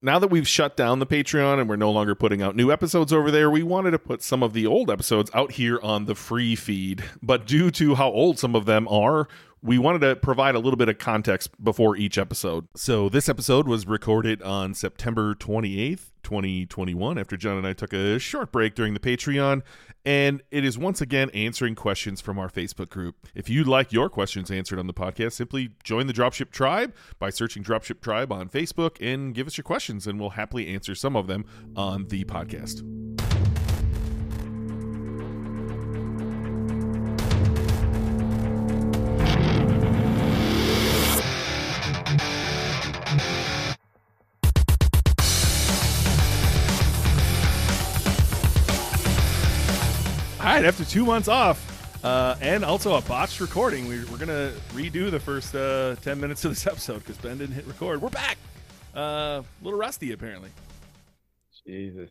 now that we've shut down the Patreon and we're no longer putting out new episodes over there, we wanted to put some of the old episodes out here on the free feed. But due to how old some of them are, we wanted to provide a little bit of context before each episode. So this episode was recorded on September 28th, 2021, after Jon and I took a short break during the Patreon. And it is once again answering questions from our Facebook group. If you'd like your questions answered on the podcast, simply join the Dropship Tribe by searching Dropship Tribe on Facebook and give us your questions, and we'll happily answer some of them on the podcast. Right, after two months off, uh, and also a botched recording, we, we're gonna redo the first uh, ten minutes of this episode because Ben didn't hit record. We're back. Uh, a little rusty apparently. Jesus.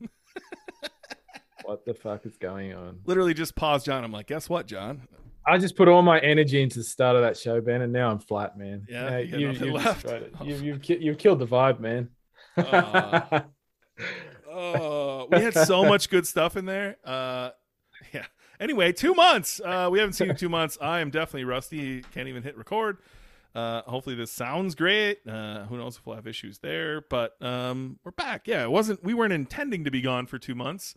what the fuck is going on? Literally just paused Jon. I'm like, guess what, Jon? I just put all my energy into the start of that show, Ben, and now I'm flat, man. Yeah, Now you you, you've left. You've, you've, ki- you've killed the vibe, man. Uh, Oh, we had so much good stuff in there. Uh. Anyway, two months. Uh, we haven't seen you in two months. I am definitely rusty. Can't even hit record. Uh, hopefully this sounds great. Uh, who knows if we'll have issues there, but um, we're back. Yeah, it wasn't. We weren't intending to be gone for two months,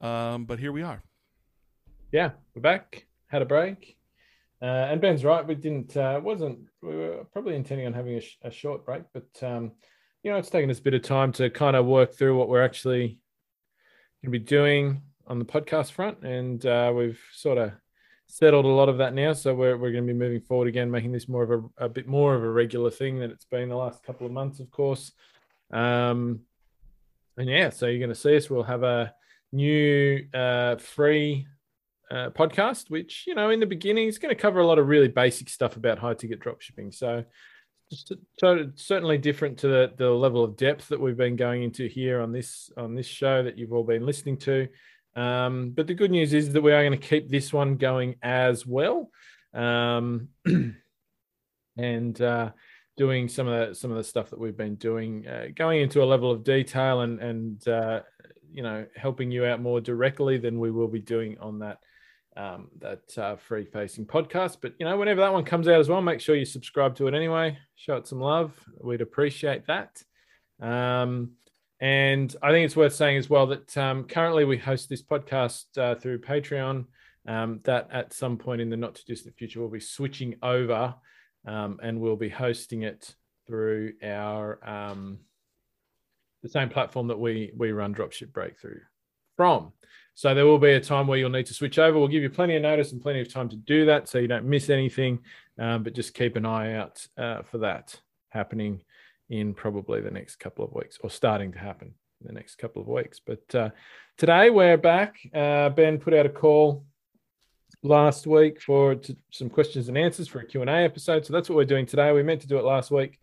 um, but here we are. yeah, we're back. Had a break. Uh, and Ben's right. We didn't, uh, wasn't, we were probably intending on having a, sh- a short break, but, um, you know, it's taken us a bit of time to kind of work through what we're actually going to be doing on the podcast front. And uh, we've sort of settled a lot of that now. So we're, we're going to be moving forward again, making this more of a, a bit more of a regular thing than it's been the last couple of months, of course. Um, and yeah, so you're going to see us. We'll have a new uh, free uh, podcast, which you know in the beginning is going to cover a lot of really basic stuff about high ticket drop shipping. So, so certainly different to the, the level of depth that we've been going into here on this on this show that you've all been listening to. Um, but the good news is that we are going to keep this one going as well, um, and uh, doing some of the some of the stuff that we've been doing, uh, going into a level of detail and and uh, you know helping you out more directly than we will be doing on that um, that uh, free facing podcast. But you know, whenever that one comes out as well, make sure you subscribe to it anyway. Show it some love. We'd appreciate that. Um, and I think it's worth saying as well that um, currently we host this podcast uh, through Patreon. Um, that at some point in the not too distant future, we'll be switching over um, and we'll be hosting it through our um, the same platform that we we run Dropship Breakthru from. So there will be a time where you'll need to switch over. We'll give you plenty of notice and plenty of time to do that, so you don't miss anything. Um, but just keep an eye out uh, for that happening in probably the next couple of weeks, or starting to happen in the next couple of weeks. But uh, today we're back. Uh, ben put out a call last week for to, some questions and answers for a Q&A episode. So that's what we're doing today. We meant to do it last week,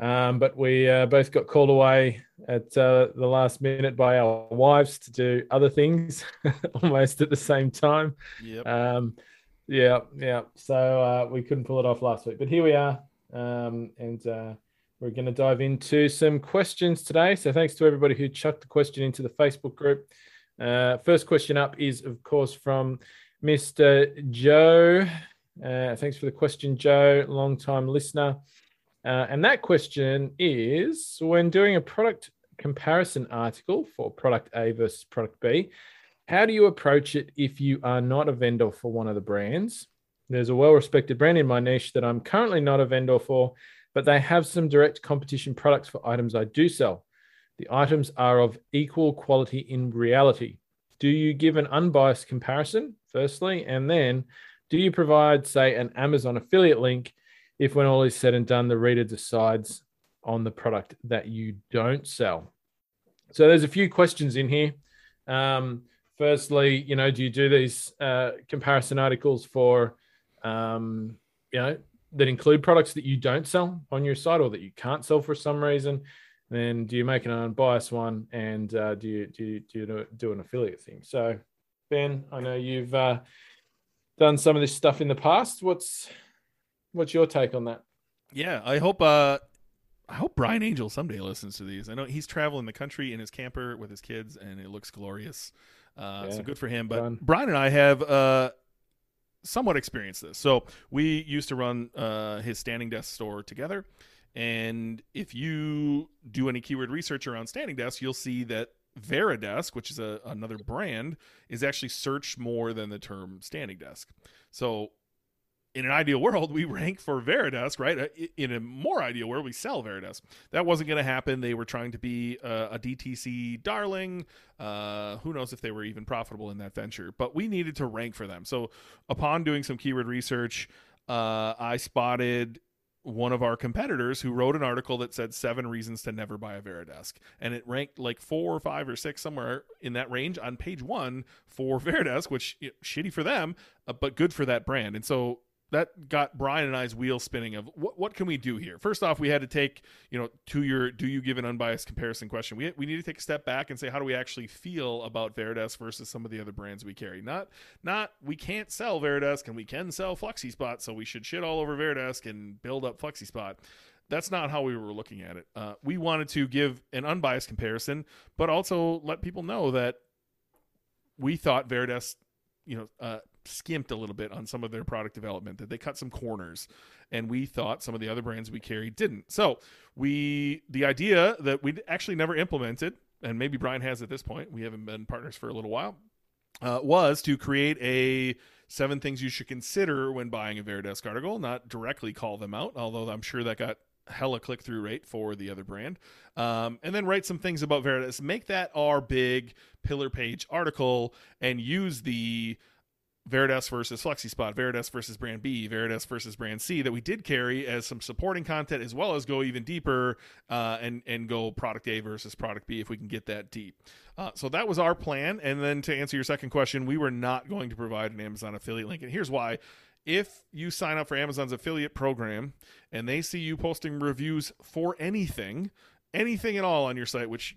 um, but we uh, both got called away at uh, the last minute by our wives to do other things almost at the same time. Yep. Um, yeah, yeah. So uh, we couldn't pull it off last week, but here we are, um, and uh, we're going to dive into some questions today. So thanks to everybody who chucked the question into the Facebook group. Uh, first question up is, of course, from Mr. Joe. Uh, thanks for the question, Joe, long time listener. Uh, and that question is when doing a product comparison article for product A versus product B, how do you approach it if you are not a vendor for one of the brands? There's a well respected brand in my niche that I'm currently not a vendor for, but they have some direct competition products for items I do sell. The items are of equal quality in reality. Do you give an unbiased comparison, firstly? And then do you provide, say, an Amazon affiliate link if, when all is said and done, the reader decides on the product that you don't sell? So there's a few questions in here. Um, firstly, you know, do you do these uh, comparison articles for, um, you know, that include products that you don't sell on your site or that you can't sell for some reason? Then do you make an unbiased one, and uh, do you do you, do, you do an affiliate thing? So, Ben, I know you've uh, done some of this stuff in the past. What's what's your take on that? Yeah, I hope uh I hope Brian Angel someday listens to these. I know he's traveling the country in his camper with his kids, and it looks glorious. Uh, yeah, so good for him. But fun. Brian and I have uh, somewhat experienced this. So we used to run uh, his standing desk store together. And if you do any keyword research around standing desk, you'll see that Varidesk, which is a, another brand, is actually searched more than the term standing desk. So in an ideal world, we rank for Varidesk, right? Uh, in a more ideal world, we sell Varidesk. That wasn't going to happen. They were trying to be a, a DTC darling. Uh, who knows if they were even profitable in that venture? But we needed to rank for them. So, upon doing some keyword research, uh, I spotted one of our competitors who wrote an article that said seven reasons to never buy a Varidesk. And it ranked like four or five or six somewhere in that range on page one for Varidesk, which you know, shitty for them, uh, but good for that brand. And so that got Brian and I's wheel spinning of what what can we do here? First off, we had to take, you know, to your do you give an unbiased comparison question. We we need to take a step back and say how do we actually feel about Varidesk versus some of the other brands we carry? Not not we can't sell Varidesk and we can sell FlexiSpot, so we should shit all over Varidesk and build up FlexiSpot. That's not how we were looking at it. Uh, we wanted to give an unbiased comparison, but also let people know that we thought Varidesk you know uh, skimped a little bit on some of their product development that they cut some corners and we thought some of the other brands we carried didn't so we the idea that we actually never implemented and maybe brian has at this point we haven't been partners for a little while uh, was to create a seven things you should consider when buying a Varidesk article, not directly call them out, although I'm sure that got hella click through rate for the other brand. Um, and then write some things about Varidesk. Make that our big pillar page article and use the Varidesk versus FlexiSpot, Varidesk versus Brand B, Varidesk versus Brand C that we did carry as some supporting content, as well as go even deeper uh, and and go product A versus product B if we can get that deep. Uh, so that was our plan. And then to answer your second question, we were not going to provide an Amazon affiliate link, and here's why. If you sign up for Amazon's affiliate program and they see you posting reviews for anything, anything at all on your site, which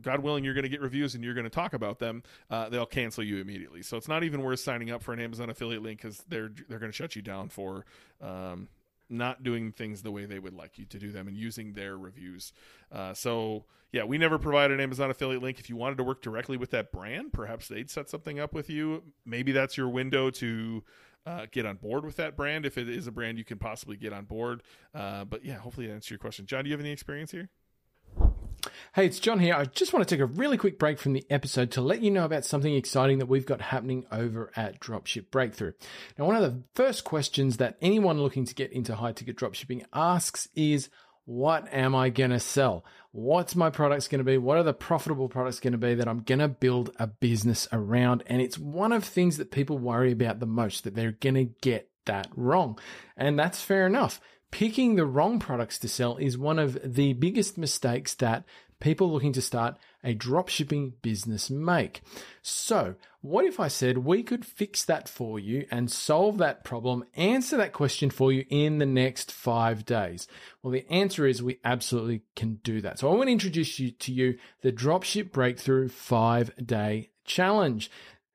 God willing, you're going to get reviews and you're going to talk about them, uh, they'll cancel you immediately. So it's not even worth signing up for an Amazon affiliate link because they're they're going to shut you down for um, not doing things the way they would like you to do them and using their reviews. Uh, so yeah, we never provided an Amazon affiliate link. If you wanted to work directly with that brand, perhaps they'd set something up with you. Maybe that's your window to. Uh, get on board with that brand if it is a brand you can possibly get on board. Uh, but yeah, hopefully that answers your question. Jon, do you have any experience here? Hey, it's Jon here. I just want to take a really quick break from the episode to let you know about something exciting that we've got happening over at Dropship Breakthru. Now, one of the first questions that anyone looking to get into high ticket dropshipping asks is, what am I going to sell? What's my products going to be? What are the profitable products going to be that I'm going to build a business around? And it's one of things that people worry about the most, that they're going to get that wrong. And that's fair enough picking the wrong products to sell is one of the biggest mistakes that people looking to start a dropshipping business make. So, what if I said we could fix that for you and solve that problem, answer that question for you in the next five days? Well, the answer is we absolutely can do that. So, I want to introduce you to you the Dropship Breakthru five day challenge.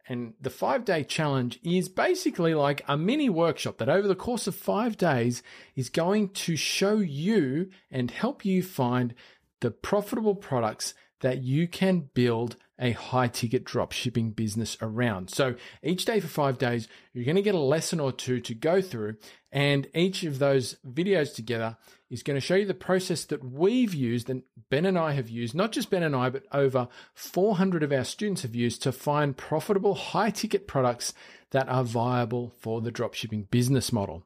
And the five day challenge is basically like a mini workshop that over the course of five days is going to show you and help you find the profitable products that you can build a high ticket drop shipping business around. So each day for five days, you're going to get a lesson or two to go through. And each of those videos together is going to show you the process that we've used and Ben and I have used, not just Ben and I, but over 400 of our students have used to find profitable high ticket products that are viable for the dropshipping business model.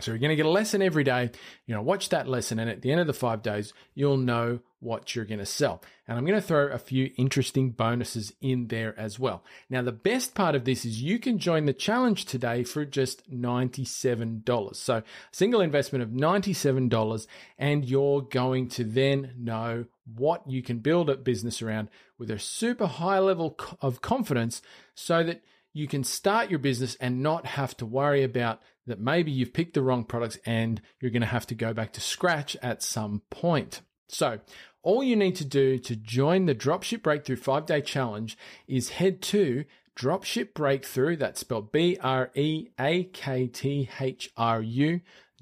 So you're going to get a lesson every day. You know, watch that lesson, and at the end of the five days, you'll know what you're going to sell. And I'm going to throw a few interesting bonuses in there as well. Now, the best part of this is you can join the challenge today for just $97. So, single investment of $97, and you're going to then know what you can build a business around with a super high level of confidence so that you can start your business and not have to worry about that maybe you've picked the wrong products and you're going to have to go back to scratch at some point. So, all you need to do to join the Dropship Breakthru 5-day challenge is head to Dropship Breakthru, that's spelled B-R-E-A-K-T-H-R-U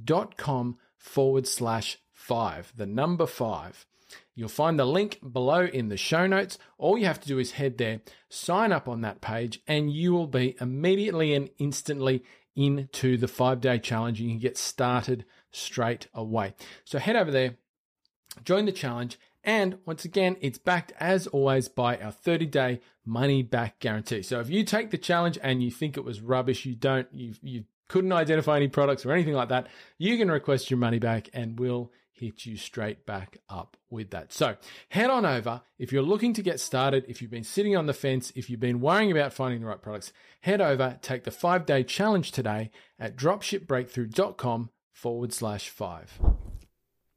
dot com forward slash five, the number five. You'll find the link below in the show notes. All you have to do is head there, sign up on that page, and you will be immediately and instantly into the five day challenge. You can get started straight away. So head over there, join the challenge, and once again, it's backed as always by our 30 day money back guarantee. So if you take the challenge and you think it was rubbish, you don't, you, you couldn't identify any products or anything like that, you can request your money back and we'll hit you straight back up with that. So head on over. If you're looking to get started, if you've been sitting on the fence, if you've been worrying about finding the right products, head over, take the five day challenge today at dropshipbreakthru.com forward slash five.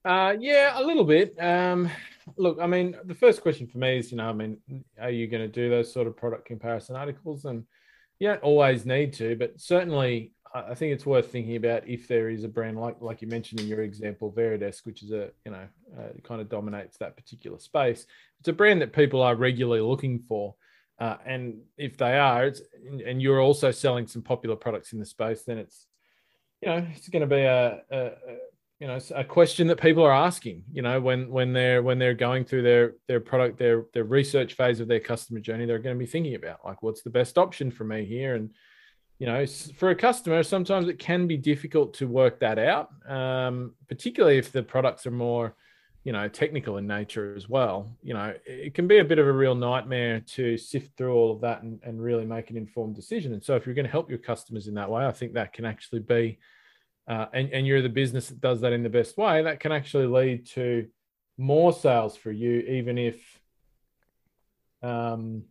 Uh, yeah, a little bit. Um, look, I mean, the first question for me is, you know, I mean, are you going to do those sort of product comparison articles? And you don't always need to, but certainly I think it's worth thinking about if there is a brand like like you mentioned in your example, Varidesk, which is a you know uh, kind of dominates that particular space. It's a brand that people are regularly looking for, uh, and if they are, it's and you're also selling some popular products in the space, then it's you know it's going to be a, a, a you know a question that people are asking you know when when they're when they're going through their their product their their research phase of their customer journey they're going to be thinking about like what's the best option for me here and you know for a customer sometimes it can be difficult to work that out um, particularly if the products are more you know technical in nature as well. You know it can be a bit of a real nightmare to sift through all of that and, and really make an informed decision. And so if you're going to help your customers in that way i think that can actually be uh, and, and you're the business that does that in the best way, that can actually lead to more sales for you, even if, um,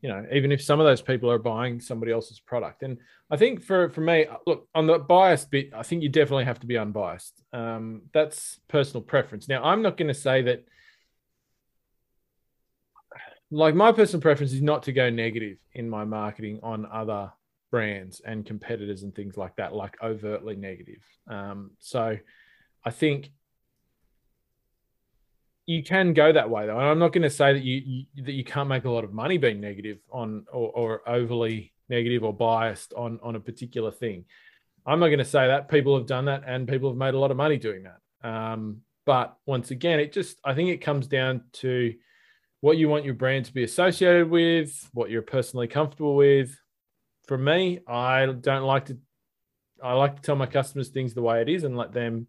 you know, even if some of those people are buying somebody else's product. And I think for for me, look on the biased bit, I think you definitely have to be unbiased. Um, that's personal preference. Now, I'm not going to say that. Like my personal preference is not to go negative in my marketing on other brands and competitors and things like that, like overtly negative. Um, so I think you can go that way though. And I'm not going to say that you, you, that you can't make a lot of money being negative on or, or overly negative or biased on on a particular thing. I'm not going to say that people have done that and people have made a lot of money doing that. Um, but once again, it just I think it comes down to what you want your brand to be associated with, what you're personally comfortable with, for me, I don't like to. I like to tell my customers things the way it is and let them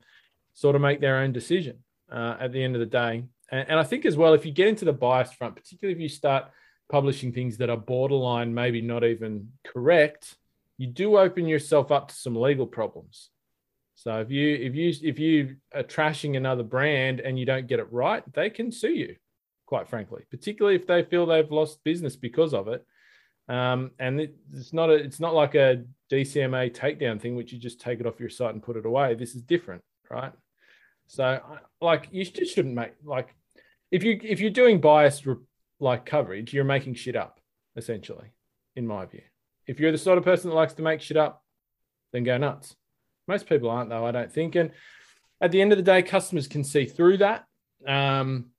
sort of make their own decision uh, at the end of the day. And, and I think as well, if you get into the bias front, particularly if you start publishing things that are borderline, maybe not even correct, you do open yourself up to some legal problems. So if you if you if you are trashing another brand and you don't get it right, they can sue you, quite frankly, particularly if they feel they've lost business because of it. Um, and it's not a, it's not like a DCMA takedown thing, which you just take it off your site and put it away. This is different, right? So, like, you just shouldn't make like if you if you're doing biased like coverage, you're making shit up essentially, in my view. If you're the sort of person that likes to make shit up, then go nuts. Most people aren't though, I don't think. And at the end of the day, customers can see through that. Um,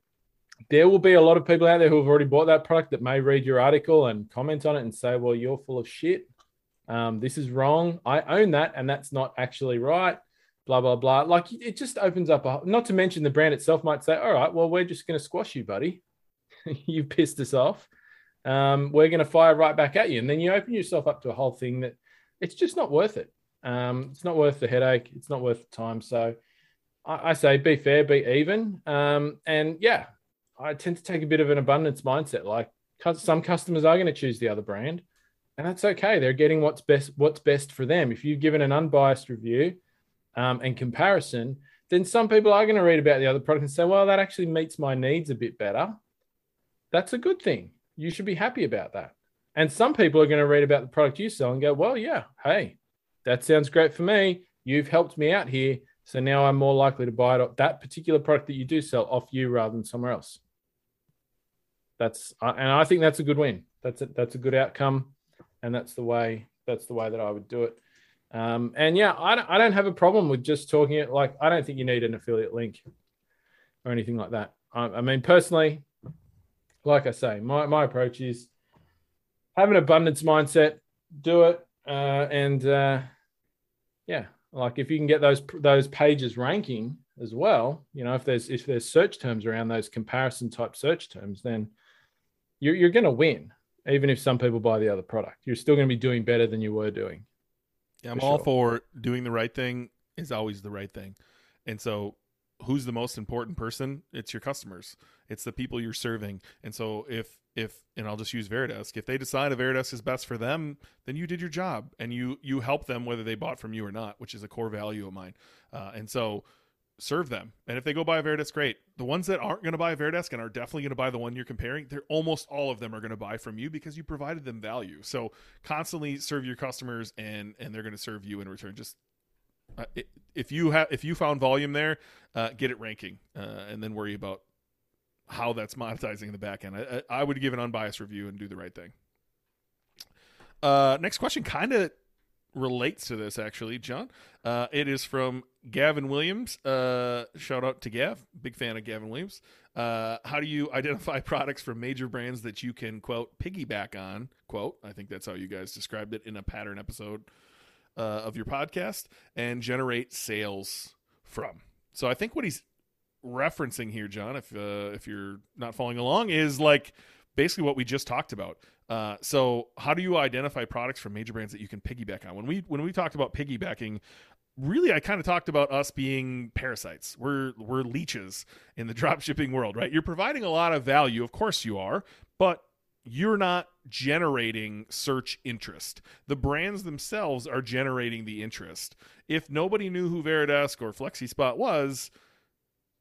there will be a lot of people out there who have already bought that product that may read your article and comment on it and say, well, you're full of shit. Um, this is wrong. I own that, and that's not actually right. Blah, blah, blah. Like it just opens up, a, not to mention the brand itself might say, all right, well, we're just going to squash you, buddy. you pissed us off. Um, we're going to fire right back at you. And then you open yourself up to a whole thing that it's just not worth it. Um, it's not worth the headache. It's not worth the time. So I, I say be fair, be even. Um, and yeah, I tend to take a bit of an abundance mindset. Like some customers are going to choose the other brand, and that's okay. They're getting what's best what's best for them. If you've given an unbiased review um, and comparison, then some people are going to read about the other product and say, "Well, that actually meets my needs a bit better." That's a good thing. You should be happy about that. And some people are going to read about the product you sell and go, "Well, yeah, hey, that sounds great for me. You've helped me out here." So now I'm more likely to buy it, that particular product that you do sell off you rather than somewhere else that's and I think that's a good win. That's a, that's a good outcome, and that's the way that's the way that I would do it. Um, and yeah, I don't, I don't have a problem with just talking it. Like I don't think you need an affiliate link or anything like that. I, I mean, personally, like I say, my my approach is have an abundance mindset, do it, uh, and uh, yeah, Like if you can get those those pages ranking as well, you know, if there's if there's search terms around those comparison type search terms, then you're you're going to win. Even if some people buy the other product, you're still going to be doing better than you were doing. Yeah, I'm for all sure. for doing the right thing is always the right thing, and so who's the most important person? It's your customers. It's the people you're serving. And so if if and I'll just use Varidesk, if they decide a Varidesk is best for them, then you did your job and you you help them whether they bought from you or not, which is a core value of mine. Uh, and so serve them. And if they go buy a Varidesk, great. The ones that aren't going to buy a Varidesk and are definitely going to buy the one you're comparing, they're almost all of them are going to buy from you because you provided them value. So constantly serve your customers and and they're going to serve you in return. Just uh, if you have if you found volume there, uh, get it ranking, uh, and then worry about how that's monetizing in the back end. I, I would give an unbiased review and do the right thing. Uh, next question kind of relates to this actually, Jon. Uh, it is from Gavin Williams. Uh, shout out to Gav, big fan of Gavin Williams. Uh, how do you identify products from major brands that you can quote piggyback on? Quote, I think that's how you guys described it in a Patreon episode uh, of your podcast and generate sales from. So I think what he's referencing here, Jon, if uh, if you're not following along, is like basically what we just talked about. Uh, so how do you identify products from major brands that you can piggyback on? When we when we talked about piggybacking, really I kind of talked about us being parasites. We're we're leeches in the drop shipping world, right? You're providing a lot of value, of course you are, but you're not generating search interest. The brands themselves are generating the interest. If nobody knew who Varidesk or FlexiSpot was,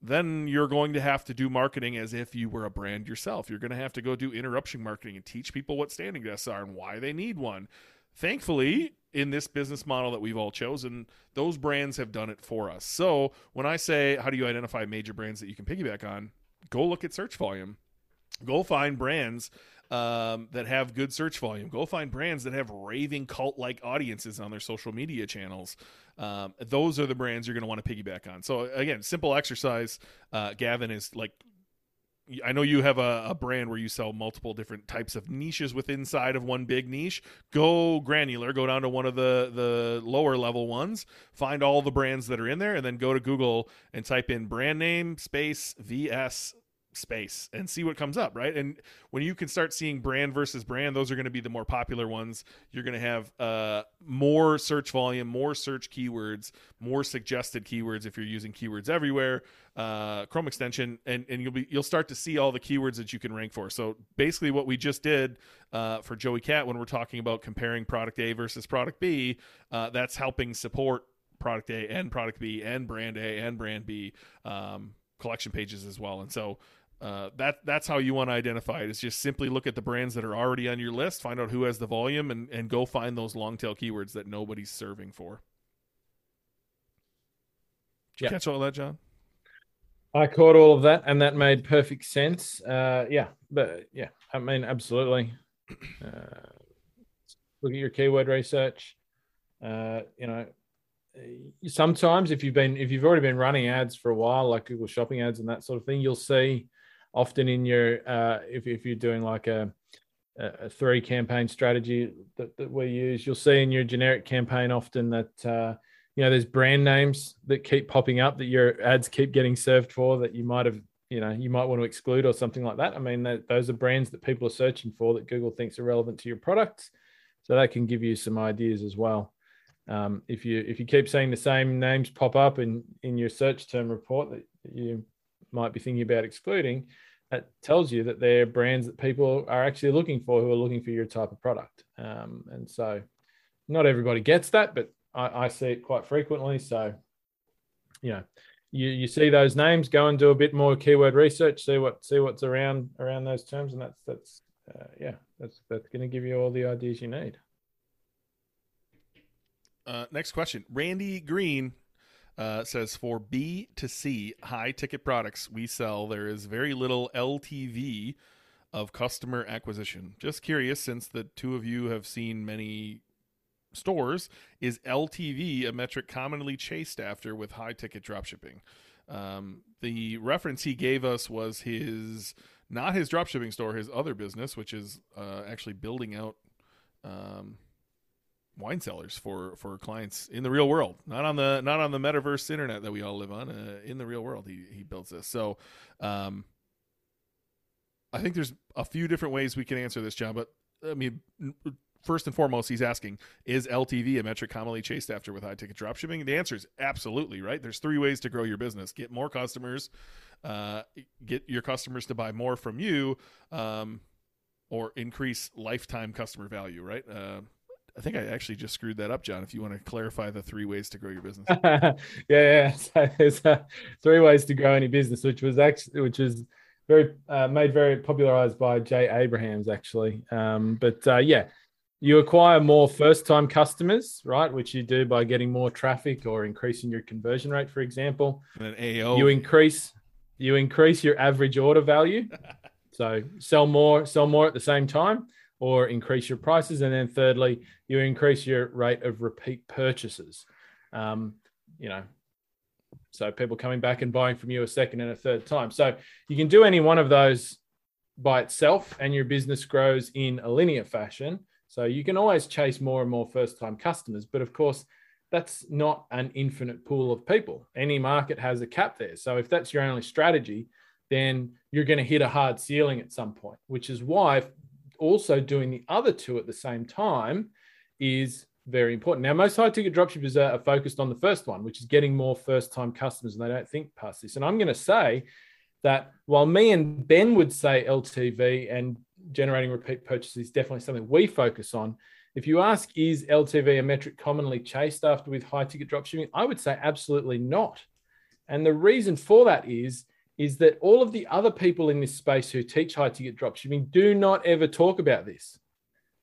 then you're going to have to do marketing as if you were a brand yourself. You're going to have to go do interruption marketing and teach people what standing desks are and why they need one. Thankfully, in this business model that we've all chosen, those brands have done it for us. So when I say, how do you identify major brands that you can piggyback on? Go look at search volume. Go find brands um, that have good search volume. Go find brands that have raving cult like audiences on their social media channels. Um, those are the brands you're going to want to piggyback on. So again, simple exercise. Uh, Gavin is like I know you have a, a, brand where you sell multiple different types of niches within inside of one big niche. Go granular, go down to one of the the lower level ones, find all the brands that are in there, and then go to Google and type in brand name space VS space and see what comes up, right? And when you can start seeing brand versus brand, those are going to be the more popular ones. You're going to have uh, more search volume, more search keywords, more suggested keywords if you're using keywords everywhere, uh, Chrome extension, and, and you'll be you'll start to see all the keywords that you can rank for. So basically, what we just did uh, for Joey Cat when we're talking about comparing product A versus product B, uh, that's helping support product A and product B and brand A and brand B. Um, collection pages as well. And so uh, that that's how you want to identify it. Is just simply look at the brands that are already on your list, find out who has the volume, and and go find those long tail keywords that nobody's serving for. Did you catch all that, Jon? I caught all of that, and that made perfect sense. Uh, yeah, but yeah, I mean, absolutely. Uh, look at your keyword research. Uh, you know, sometimes if you've been if you've already been running ads for a while, like Google Shopping ads and that sort of thing, you'll see often in your uh, if, if you're doing like a, a three campaign strategy that, that we use you'll see in your generic campaign often that uh, you know there's brand names that keep popping up that your ads keep getting served for that you might have you know you might want to exclude or something like that. I mean that, those are brands that people are searching for that google thinks are relevant to your products. So that can give you some ideas as well. Um, if you if you keep seeing the same names pop up in in your search term report that you might be thinking about excluding, that tells you that they're brands that people are actually looking for who are looking for your type of product. Um, and so not everybody gets that, but I, I, see it quite frequently. So, you know, you, you see those names, go and do a bit more keyword research, see what see what's around around those terms, and that's that's uh, yeah, that's that's going to give you all the ideas you need. Uh, next question, Randy Green uh, says for B to C high ticket products we sell, there is very little LTV of customer acquisition. Just curious, since the two of you have seen many stores, is LTV a metric commonly chased after with high ticket dropshipping? Um, the reference he gave us was his not his dropshipping store, his other business, which is uh, actually building out. Um, wine cellars for for clients in the real world, not on the not on the metaverse internet that we all live on. Uh, in the real world, he he builds this. So, um, I think there's a few different ways we can answer this, Jon. But I mean, first and foremost, he's asking, is LTV a metric commonly chased after with high ticket dropshipping? The answer is absolutely, right? There's three ways to grow your business get more customers, uh, get your customers to buy more from you, um, or increase lifetime customer value, right? Uh, I think I actually just screwed that up, Jon. If you want to clarify the three ways to grow your business, yeah, yeah. So there's uh, three ways to grow any business, which was actually which is very uh, made very popularized by Jay Abrahams, actually. Um, but uh, yeah, you acquire more first-time customers, right? Which you do by getting more traffic or increasing your conversion rate, for example. And then AO, you increase you increase your average order value. so sell more, sell more at the same time or increase your prices. And then thirdly, you increase your rate of repeat purchases. Um, you know, so people coming back and buying from you a second and a third time. So you can do any one of those by itself, and your business grows in a linear fashion. So you can always chase more and more first time customers. But of course, that's not an infinite pool of people. Any market has a cap there. So if that's your only strategy, then you're going to hit a hard ceiling at some point, which is why also doing the other two at the same time is very important. Now, most high ticket dropshippers are, are focused on the first one, which is getting more first time customers, and they don't think past this. And I'm going to say that while me and Ben would say LTV and generating repeat purchases is definitely something we focus on. If you ask, is LTV a metric commonly chased after with high ticket dropshipping? I would say absolutely not. And the reason for that is is that all of the other people in this space who teach high ticket dropshipping do not ever talk about this.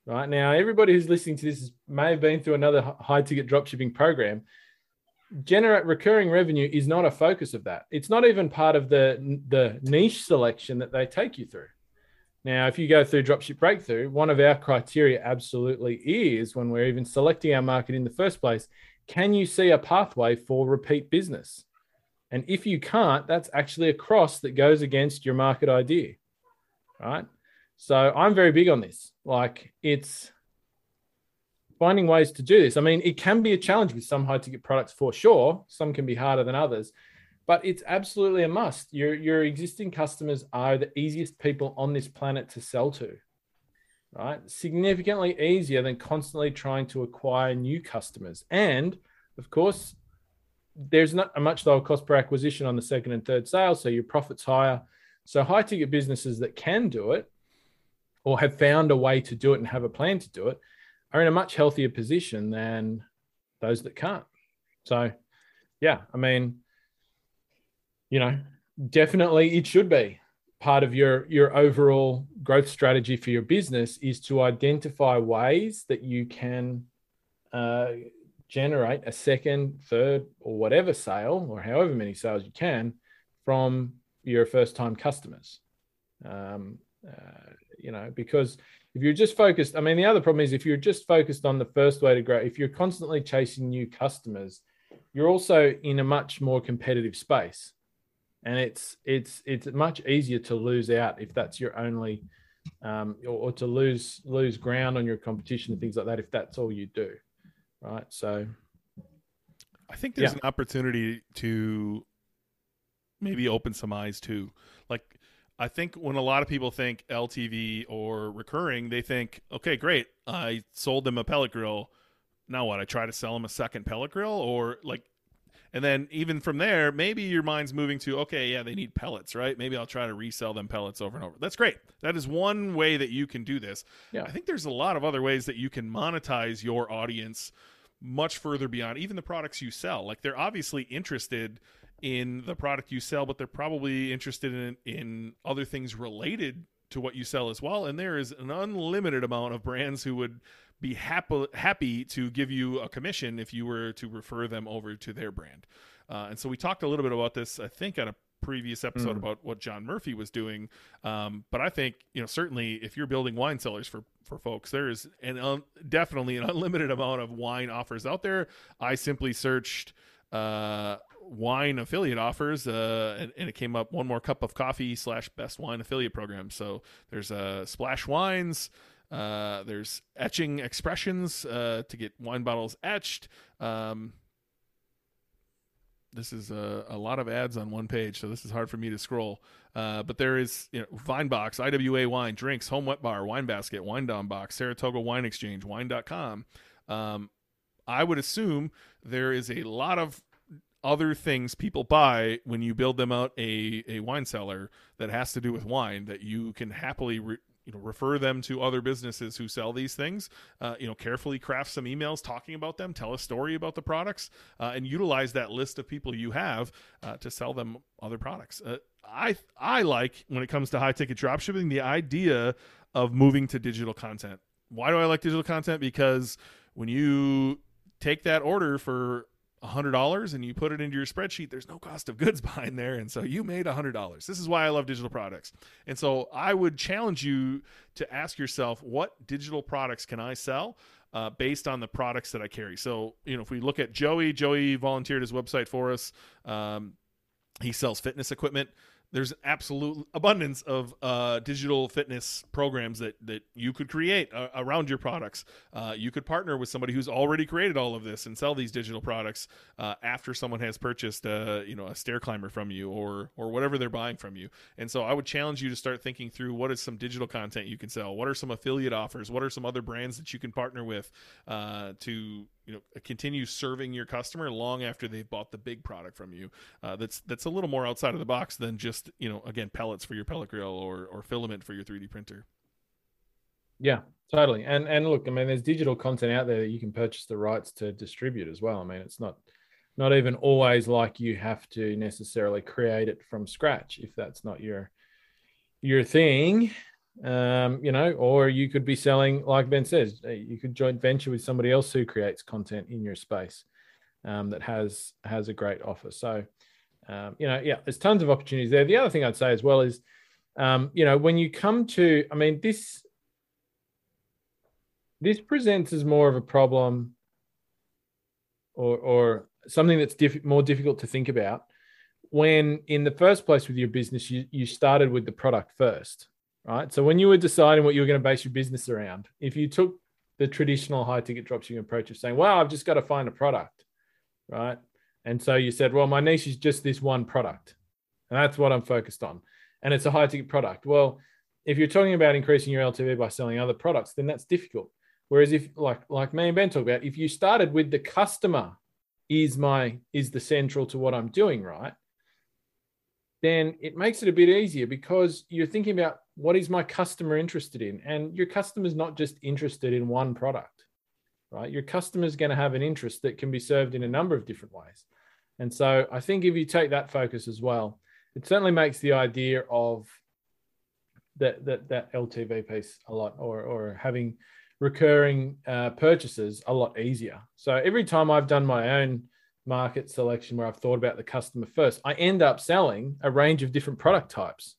Right now, everybody who's listening to this may have been through another high ticket dropshipping program. Generate recurring revenue is not a focus of that. It's not even part of the, the niche selection that they take you through. Now, if you go through Dropship Breakthru, one of our criteria absolutely is when we're even selecting our market in the first place, can you see a pathway for repeat business? And if you can't, that's actually a cross that goes against your market idea. Right. So I'm very big on this. Like it's finding ways to do this. I mean, it can be a challenge with some high ticket products for sure. Some can be harder than others, but it's absolutely a must. Your, your existing customers are the easiest people on this planet to sell to, right? Significantly easier than constantly trying to acquire new customers. And of course, there's not a much lower cost per acquisition on the second and third sale, so your profits higher. So high ticket businesses that can do it or have found a way to do it and have a plan to do it are in a much healthier position than those that can't. So yeah, I mean, you know, definitely it should be part of your your overall growth strategy for your business is to identify ways that you can uh, generate a second, third, or whatever sale, or however many sales you can from your first time customers. Um, uh, you know, because if you're just focused, I mean, the other problem is if you're just focused on the first way to grow, if you're constantly chasing new customers, you're also in a much more competitive space. And it's it's it's much easier to lose out if that's your only um, or, or to lose lose ground on your competition and things like that if that's all you do right? So I think there's yeah. an opportunity to maybe open some eyes too. Like I think when a lot of people think LTV or recurring, they think, okay, great, I sold them a pellet grill. Now what? I try to sell them a second pellet grill, or like, and then even from there, maybe your mind's moving to, okay, yeah, they need pellets, right? Maybe I'll try to resell them pellets over and over. That's great. That is one way that you can do this. Yeah. I think there's a lot of other ways that you can monetize your audience much further beyond even the products you sell. Like they're obviously interested in the product you sell, but they're probably interested in in other things related to what you sell as well. And there is an unlimited amount of brands who would be happy happy to give you a commission if you were to refer them over to their brand. Uh, and so we talked a little bit about this, I think, at a previous episode mm. about what John Murphy was doing. Um, but I think you know certainly if you're building wine cellars for for folks, there is an un- definitely an unlimited amount of wine offers out there. I simply searched uh, wine affiliate offers, uh, and, and, it came up one more cup of coffee slash best wine affiliate program. So there's a uh, Splash Wines. Uh, there's etching expressions uh, to get wine bottles etched. Um, this is a, a, lot of ads on one page, so this is hard for me to scroll. Uh, but there is you know, Vinebox, IWA Wine, Drinks, Home Wet Bar, Wine Basket, Wine Dom Box, Saratoga Wine Exchange, Wine.com. Um, I would assume there is a lot of other things people buy when you build them out a, a wine cellar that has to do with wine that you can happily re, you know refer them to other businesses who sell these things uh, you know carefully craft some emails talking about them tell a story about the products uh, and utilize that list of people you have uh, to sell them other products. Uh, i i like when it comes to high ticket dropshipping the idea of moving to digital content. Why do i like digital content? Because when you take that order for $100 and you put it into your spreadsheet, there's no cost of goods behind there. And so you made $100. This is why I love digital products. And so I would challenge you to ask yourself, what digital products can I sell? Uh, based on the products that I carry. So, you know, if we look at Joey, Joey volunteered his website for us. Um, he sells fitness equipment there's absolute abundance of uh, digital fitness programs that that you could create uh, around your products. Uh, you could partner with somebody who's already created all of this and sell these digital products uh, after someone has purchased, uh, you know, a stair climber from you or or whatever they're buying from you. And so I would challenge you to start thinking through what is some digital content you can sell. What are some affiliate offers? What are some other brands that you can partner with uh, to you know continue serving your customer long after they've bought the big product from you uh, that's that's a little more outside of the box than just you know again pellets for your pellet grill or or filament for your 3d printer. Yeah totally. And and look i mean there's digital content out there that you can purchase the rights to distribute as well. I mean it's not not even always like you have to necessarily create it from scratch if that's not your your thing um, you know, or you could be selling, like Ben says, uh, you could joint venture with somebody else who creates content in your space um, that has has a great offer. So, um, you know, yeah, there's tons of opportunities there. The other thing I'd say as well is, um, you know, when you come to, I mean, this this presents as more of a problem or or something that's diff- more difficult to think about when in the first place with your business you, you started with the product first right? So when you were deciding what you were going to base your business around, if you took the traditional high ticket dropshipping approach of saying, well, I've just got to find a product, right? And so you said, well, my niche is just this one product. And that's what I'm focused on. And it's a high ticket product. Well, if you're talking about increasing your LTV by selling other products, then that's difficult. Whereas if like like me and Ben talk about, if you started with the customer is my is the central to what I'm doing, right? Then it makes it a bit easier because you're thinking about what is my customer interested in? And your customer is not just interested in one product, right? Your customer is going to have an interest that can be served in a number of different ways. And so I think if you take that focus as well, it certainly makes the idea of that that, that LTV piece a lot or, or having recurring uh, purchases a lot easier. So every time I've done my own market selection where I've thought about the customer first, I end up selling a range of different product types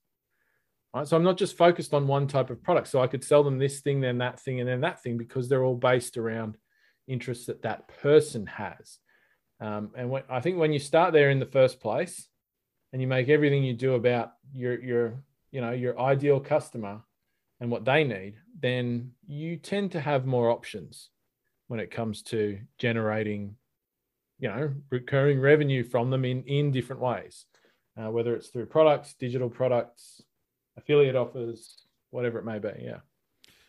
Right? So I'm not just focused on one type of product. So I could sell them this thing, then that thing, and then that thing because they're all based around interests that that person has. Um, and when, I think when you start there in the first place, and you make everything you do about your your you know your ideal customer and what they need, then you tend to have more options when it comes to generating you know recurring revenue from them in in different ways uh, whether it's through products digital products affiliate offers, whatever it may be. Yeah.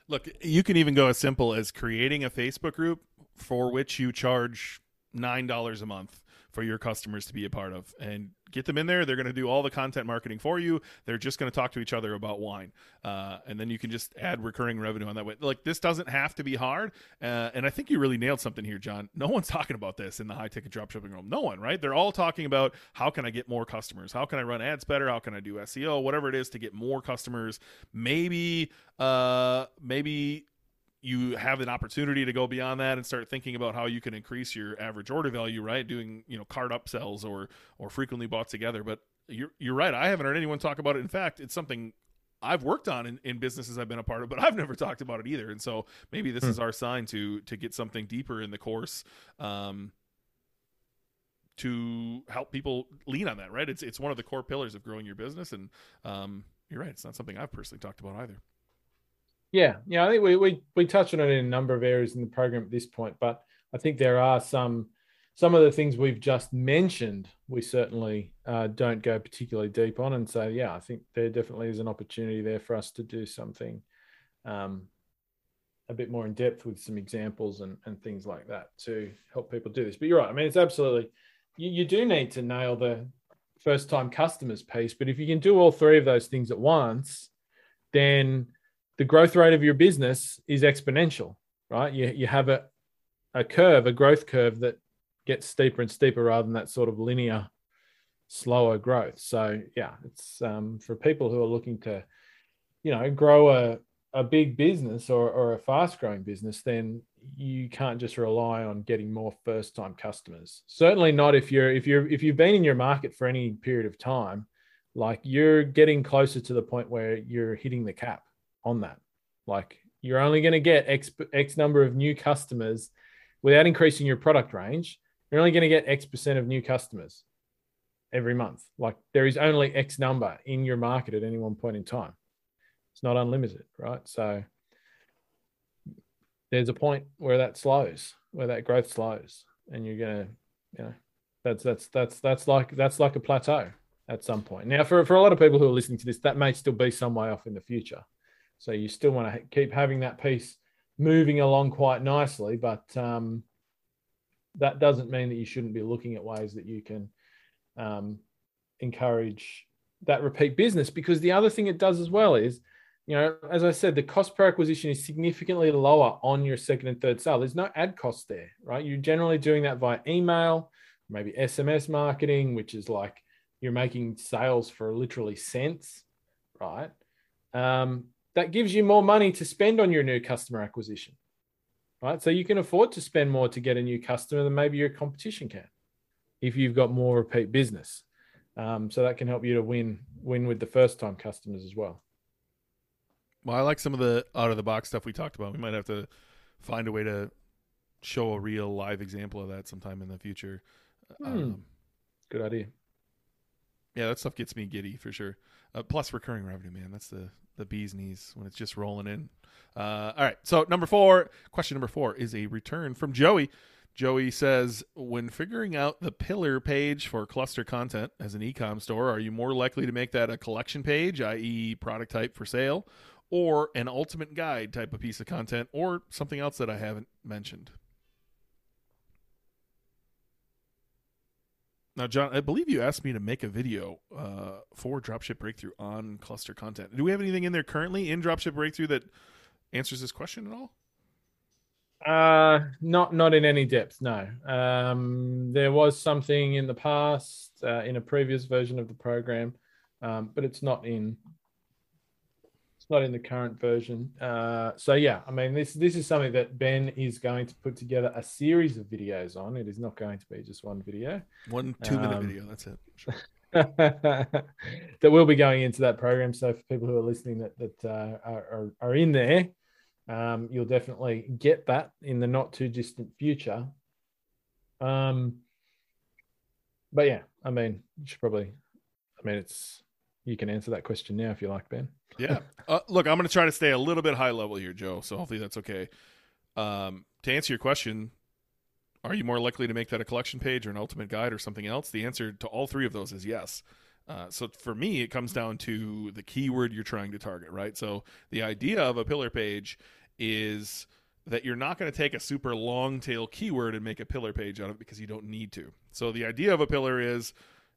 Look, you can even go as simple as creating a Facebook group for which you charge $9 a month for your customers to be a part of. And get them in there. They're going to do all the content marketing for you. They're just going to talk to each other about wine. Uh, and then you can just add recurring revenue on that way. Like this doesn't have to be hard. Uh, and i think you really nailed something here jon. No one's talking about this in the high ticket dropshipping room no one right? They're all talking about how can i get more customers? How can i run ads better? How can i do seo whatever it is to get more customers. Maybe uh maybe you have an opportunity to go beyond that and start thinking about how you can increase your average order value, right? Doing, you know, card upsells or or frequently bought together. But you're you're right. I haven't heard anyone talk about it. In fact, it's something I've worked on in, in businesses I've been a part of, but I've never talked about it either. And so maybe this hmm. is our sign to to get something deeper in the course. Um, to help people lean on that, right? It's it's one of the core pillars of growing your business, and um, you're right. It's not something I've personally talked about either. Yeah, yeah, I think we we we touched on it in a number of areas in the program at this point, but I think there are some some of the things we've just mentioned we certainly uh, don't go particularly deep on, and so yeah, I think there definitely is an opportunity there for us to do something um, a bit more in depth with some examples and and things like that to help people do this. But you're right. I mean, it's absolutely you, you do need to nail the first time customers piece, but if you can do all three of those things at once, then the growth rate of your business is exponential, right? You, you have a, a curve, a growth curve that gets steeper and steeper rather than that sort of linear, slower growth. So yeah, it's um, for people who are looking to, you know, grow a, a big business or, or a fast growing business, then you can't just rely on getting more first time customers. Certainly not if you're if you're if you've been in your market for any period of time, like you're getting closer to the point where you're hitting the cap on that. Like you're only going to get X, X number of new customers without increasing your product range. You're only going to get X percent of new customers every month. Like there is only X number in your market at any one point in time. It's not unlimited, right? So there's a point where that slows, where that growth slows, and you're gonna, you know, that's that's that's that's like that's like a plateau at some point. Now, for for a lot of people who are listening to this, that may still be some way off in the future. So you still want to keep having that piece moving along quite nicely, but um, that doesn't mean that you shouldn't be looking at ways that you can um, encourage that repeat business. Because the other thing it does as well is, you know, as I said, the cost per acquisition is significantly lower on your second and third sale. There's no ad cost there, right? You're generally doing that via email, maybe SMS marketing, which is like you're making sales for literally cents, right? Um, that gives you more money to spend on your new customer acquisition, right? So you can afford to spend more to get a new customer than maybe your competition can if you've got more repeat business. Um, so that can help you to win win with the first time customers as well. Well, I like some of the out of the box stuff we talked about. We might have to find a way to show a real live example of that sometime in the future. Hmm. Um, Good idea. Yeah, that stuff gets me giddy for sure. Uh, plus recurring revenue, man. That's the the bee's knees when it's just rolling in. Uh, all right. So number four, question number four is a return from Joey. Joey says, when figuring out the pillar page for cluster content as an ecom store, are you more likely to make that a collection page, i.e., product type for sale, or an ultimate guide type of piece of content, or something else that I haven't mentioned? Now, Jon, I believe you asked me to make a video uh, for Dropship Breakthru on cluster content. Do we have anything in there currently in Dropship Breakthru that answers this question at all? Uh, not not in any depth. No. Um, there was something in the past uh, in a previous version of the program, um, but it's not in not in the current version. Uh, so yeah, I mean this this is something that Ben is going to put together a series of videos on. It is not going to be just one video. One two minute um, video. That's it. Sure. that will be going into that program. So for people who are listening that that uh, are, are in there, um, you'll definitely get that in the not too distant future. Um, but yeah, I mean, you should probably. I mean, it's you can answer that question now if you like, Ben. yeah. Uh, look, I'm going to try to stay a little bit high level here, Joe. So hopefully that's okay. Um, to answer your question, are you more likely to make that a collection page or an ultimate guide or something else? The answer to all three of those is yes. Uh, so for me, it comes down to the keyword you're trying to target, right? So the idea of a pillar page is that you're not going to take a super long tail keyword and make a pillar page out of it because you don't need to. So the idea of a pillar is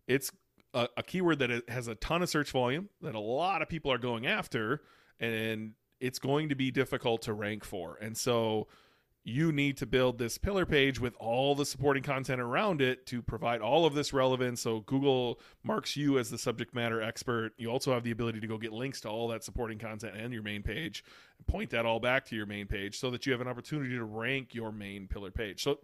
it's a, a keyword that has a ton of search volume that a lot of people are going after, and it's going to be difficult to rank for. And so you need to build this pillar page with all the supporting content around it to provide all of this relevance. So Google marks you as the subject matter expert. You also have the ability to go get links to all that supporting content and your main page, and point that all back to your main page so that you have an opportunity to rank your main pillar page. So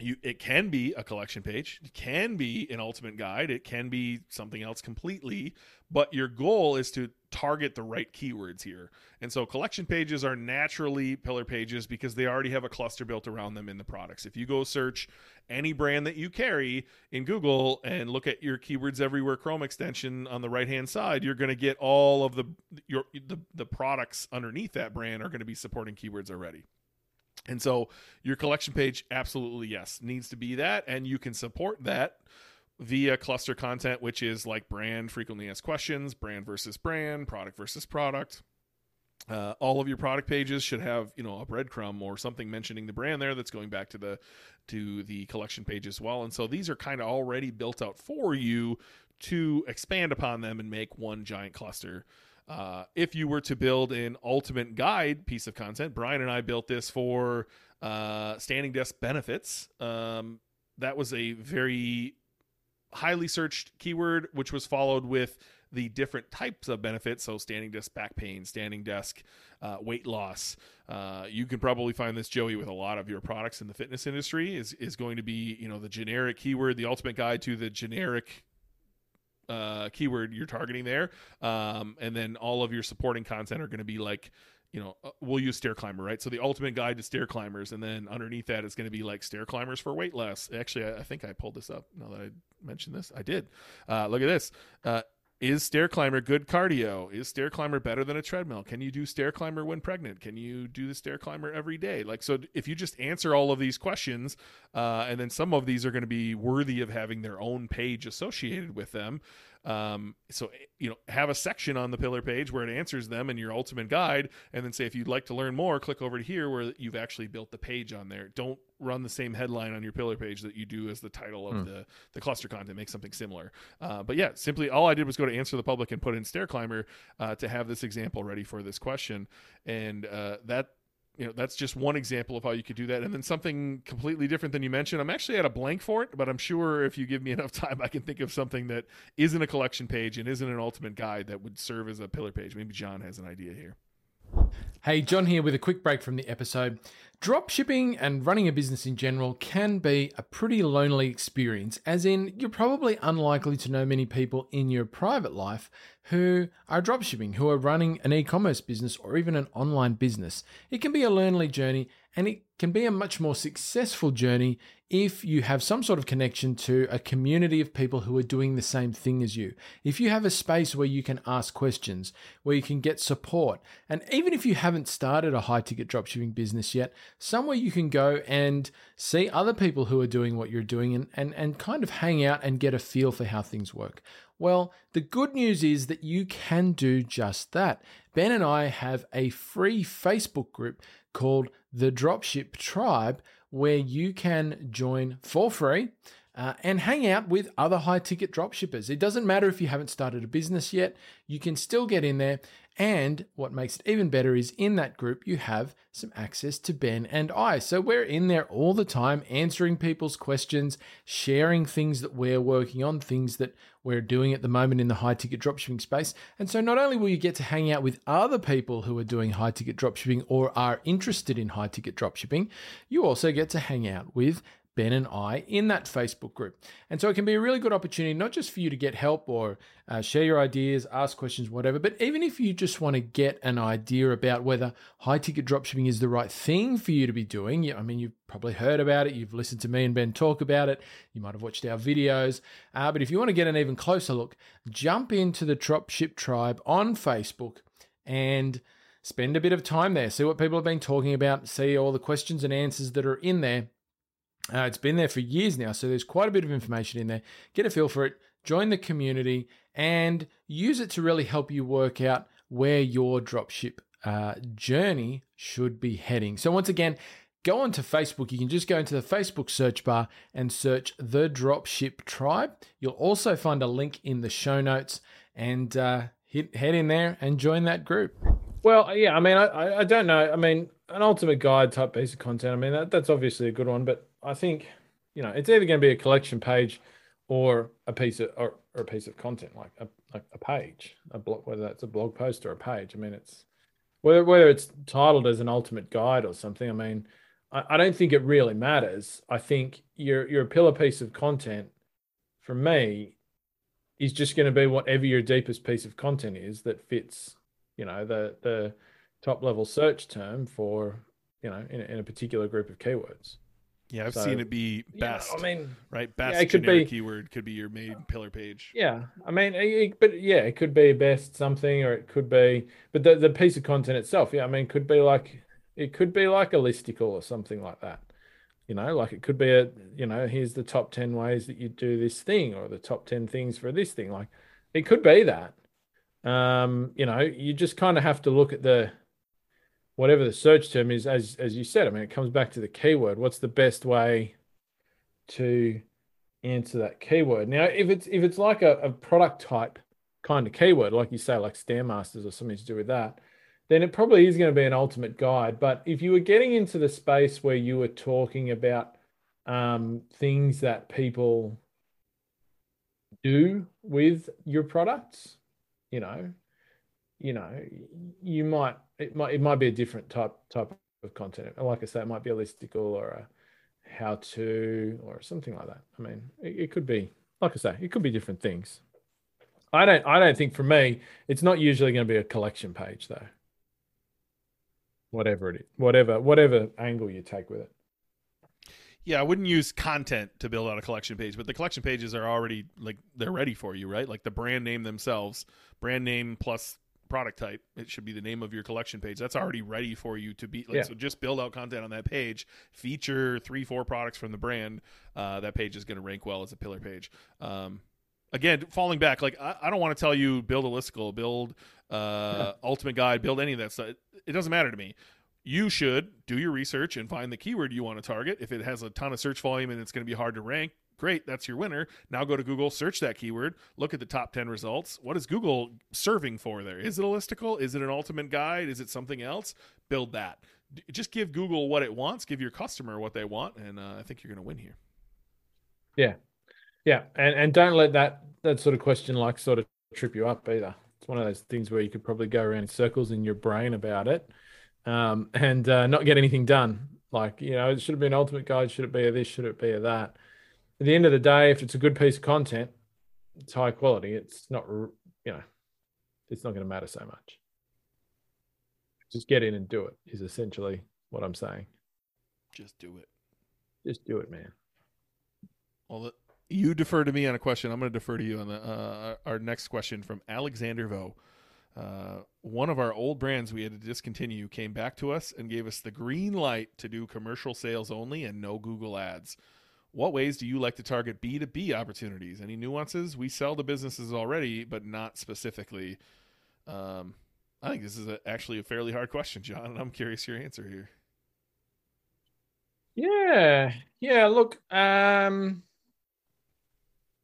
you it can be a collection page it can be an ultimate guide it can be something else completely but your goal is to target the right keywords here. And so collection pages are naturally pillar pages because they already have a cluster built around them in the products. If you go search any brand that you carry in google and look at your keywords everywhere chrome extension on the right hand side you're going to get all of the your the, the products underneath that brand are going to be supporting keywords already and so your collection page, absolutely yes, needs to be that. And you can support that via cluster content, which is like brand frequently asked questions, brand versus brand, product versus product. Uh, all of your product pages should have you know a breadcrumb or something mentioning the brand there that's going back to the to the collection page as well and so these are kind of already built out for you to expand upon them and make one giant cluster uh, if you were to build an ultimate guide piece of content, Brian and I built this for uh, standing desk benefits. Um, that was a very highly searched keyword, which was followed with the different types of benefits. So, standing desk back pain, standing desk uh, weight loss. Uh, you can probably find this, Joey, with a lot of your products in the fitness industry. Is is going to be you know the generic keyword, the ultimate guide to the generic uh, keyword you're targeting there, um, and then all of your supporting content are going to be like you know, uh, we'll use stair climber, right? So the ultimate guide to stair climbers, and then underneath that is going to be like stair climbers for weight loss. Actually, I, I, think I pulled this up. Now that I mentioned this, I did. Uh, look at this. Uh, is stair climber good cardio? Is stair climber better than a treadmill? Can you do stair climber when pregnant? Can you do the stair climber every day? Like, so if you just answer all of these questions, uh, and then some of these are going to be worthy of having their own page associated with them, um, so you know, have a section on the pillar page where it answers them and your ultimate guide, and then say if you'd like to learn more, click over to here where you've actually built the page on there. Don't run the same headline on your pillar page that you do as the title of mm. the the cluster content. Make something similar. Uh, but yeah, simply all I did was go to AnswerThePublic and put in stair climber uh, to have this example ready for this question, and uh, that you know that's just one example of how you could do that. And then something completely different than you mentioned i'm actually at a blank for it but i'm sure if you give me enough time i can think of something that isn't a collection page and isn't an ultimate guide that would serve as a pillar page. Maybe jon has an idea here. Hey, Jon here with a quick break from the episode. Drop shipping and running a business in general can be a pretty lonely experience, as in, you're probably unlikely to know many people in your private life who are drop shipping, who are running an e commerce business or even an online business. It can be a lonely journey and it can be a much more successful journey if you have some sort of connection to a community of people who are doing the same thing as you. If you have a space where you can ask questions, where you can get support, and even if you haven't started a high ticket dropshipping business yet, somewhere you can go and see other people who are doing what you're doing and, and, and kind of hang out and get a feel for how things work. Well, the good news is that you can do just that. Ben and I have a free Facebook group called the Dropship Tribe where you can join for free uh, and hang out with other high ticket dropshippers. It doesn't matter if you haven't started a business yet, you can still get in there. And what makes it even better is in that group, you have some access to Ben and I. So we're in there all the time, answering people's questions, sharing things that we're working on, things that we're doing at the moment in the high ticket dropshipping space. And so not only will you get to hang out with other people who are doing high ticket dropshipping or are interested in high ticket dropshipping, you also get to hang out with Ben and I in that Facebook group. And so it can be a really good opportunity, not just for you to get help or uh, share your ideas, ask questions, whatever, but even if you just want to get an idea about whether high ticket dropshipping is the right thing for you to be doing. I mean, you've probably heard about it, you've listened to me and Ben talk about it, you might have watched our videos. Uh, but if you want to get an even closer look, jump into the Dropship Tribe on Facebook and spend a bit of time there. See what people have been talking about, see all the questions and answers that are in there uh, it's been there for years now, so there's quite a bit of information in there. Get a feel for it, join the community, and use it to really help you work out where your dropship uh, journey should be heading. So, once again, go onto Facebook. You can just go into the Facebook search bar and search the Dropship Tribe. You'll also find a link in the show notes and uh, hit, head in there and join that group. Well, yeah, I mean, I, I don't know. I mean, an ultimate guide type piece of content. I mean, that, that's obviously a good one, but I think you know it's either going to be a collection page or a piece of or, or a piece of content like a, a, a page, a blog, whether that's a blog post or a page. I mean, it's whether whether it's titled as an ultimate guide or something. I mean, I, I don't think it really matters. I think your your pillar piece of content, for me, is just going to be whatever your deepest piece of content is that fits, you know, the the top level search term for, you know, in, in a particular group of keywords. Yeah, I've So, seen it be Yeah, best, I mean, right? Best it could generic be- keyword could be your main pillar page. Yeah, I mean, it- but yeah, it could be best something, or it could be, but the the piece of content itself, yeah, I mean, could be like it could be like a listicle or something like that. You know, like it could be a, you know, here's the top ten ways that you do this thing, or the top ten things for this thing. Like, it could be that. Um, you know, you just kind of have to look at the whatever the search term is, as as you said. I mean, it comes back to the keyword. What's the best way to answer that keyword. Now, if it's if it's like a, a product type kind of keyword, like you say, like Stairmasters or something to do with that, then it probably is going to be an ultimate guide. But if you were getting into the space where you were talking about um, things that people do with your products, you know, you know, you might it might it might be a different type type of content. Like I say, it might be a listicle or a how to or something like that. I mean, it, it could be like I say, it could be different things. I don't I don't think for me, it's not usually going to be a collection page though. Whatever it is, whatever whatever angle you take with it. Yeah, I wouldn't use content to build out a collection page, but the collection pages are already like they're ready for you, right? Like the brand name themselves, brand name plus product type. It should be the name of your collection page. That's already ready for you to be like Yeah. so just build out content on that page, feature 3 4 products from the brand. Uh, that page is going to rank well as a pillar page. Um, again, falling back, like I, I don't want to tell you build a listicle, build uh, ultimate guide, build any of that stuff. It, it doesn't matter to me. You should do your research and find the keyword you want to target. If it has a ton of search volume and it's going to be hard to rank, great, that's your winner. Now go to Google, search that keyword, look at the top 10 results. What is Google serving for there? Is it a listicle? Is it an ultimate guide? Is it something else? Build that. Just give Google what it wants, give your customer what they want, and uh, I think you're going to win here. Yeah, yeah, and and don't let that that sort of question like sort of trip you up either. It's one of those things where you could probably go around in circles in your brain about it, um, and uh, not get anything done. Like you know, it should have been ultimate guide. Should it be a this? Should it be a that? At the end of the day, if it's a good piece of content, it's high quality. It's not you know, it's not going to matter so much. Just get in and do it is essentially what I'm saying. Just do it. Just do it, man. Well, you defer to me on a question. I'm going to defer to you on the uh, our next question from Alexander Vo. Uh, one of our old brands we had to discontinue came back to us and gave us the green light to do commercial sales only and no Google ads. What ways do you like to target B2B opportunities? Any nuances? We sell to businesses already, but not specifically. Um, I think this is a, actually a fairly hard question, Jon, and I'm curious your answer here. Yeah, yeah. Look, um,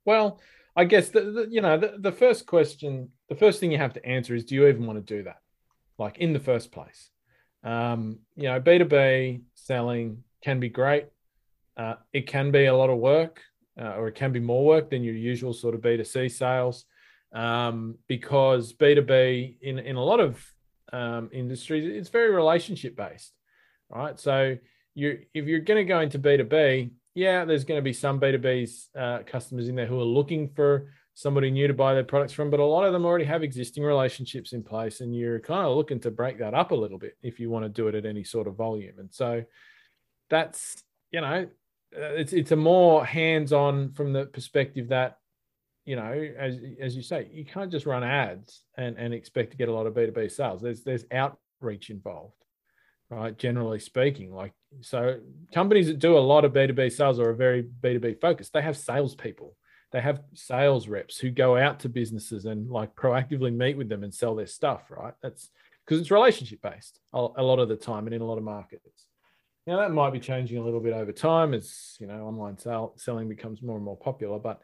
well, I guess the, the you know the, the first question, the first thing you have to answer is, do you even want to do that, like in the first place? Um, you know, B two B selling can be great. Uh, it can be a lot of work, uh, or it can be more work than your usual sort of B two C sales, um, because B two B in in a lot of um, industries it's very relationship based, right? So you if you're going to go into B2B, yeah, there's going to be some B2B's uh, customers in there who are looking for somebody new to buy their products from, but a lot of them already have existing relationships in place, and you're kind of looking to break that up a little bit if you want to do it at any sort of volume. And so that's you know, Uh, it's it's a more hands-on from the perspective that you know, as as you say, you can't just run ads and and expect to get a lot of B2B sales. There's there's outreach involved right? Generally speaking, like so, companies that do a lot of B2B sales are very B2B focused, they have salespeople, they have sales reps who go out to businesses and like proactively meet with them and sell their stuff, right? That's because it's relationship based a lot of the time and in a lot of markets. Now that might be changing a little bit over time as you know online sell, selling becomes more and more popular, but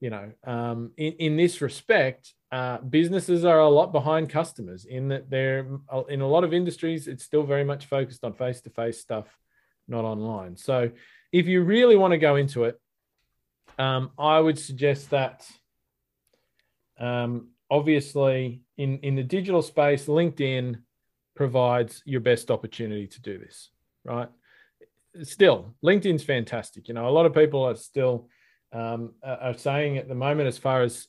you know, um, in, in this respect, uh, businesses are a lot behind customers in that they're in a lot of industries, it's still very much focused on face to face stuff, not online. So, if you really want to go into it, um, I would suggest that um, obviously in, in the digital space, LinkedIn provides your best opportunity to do this, right? Still, LinkedIn's fantastic. You know, a lot of people are still um, are saying at the moment, as far as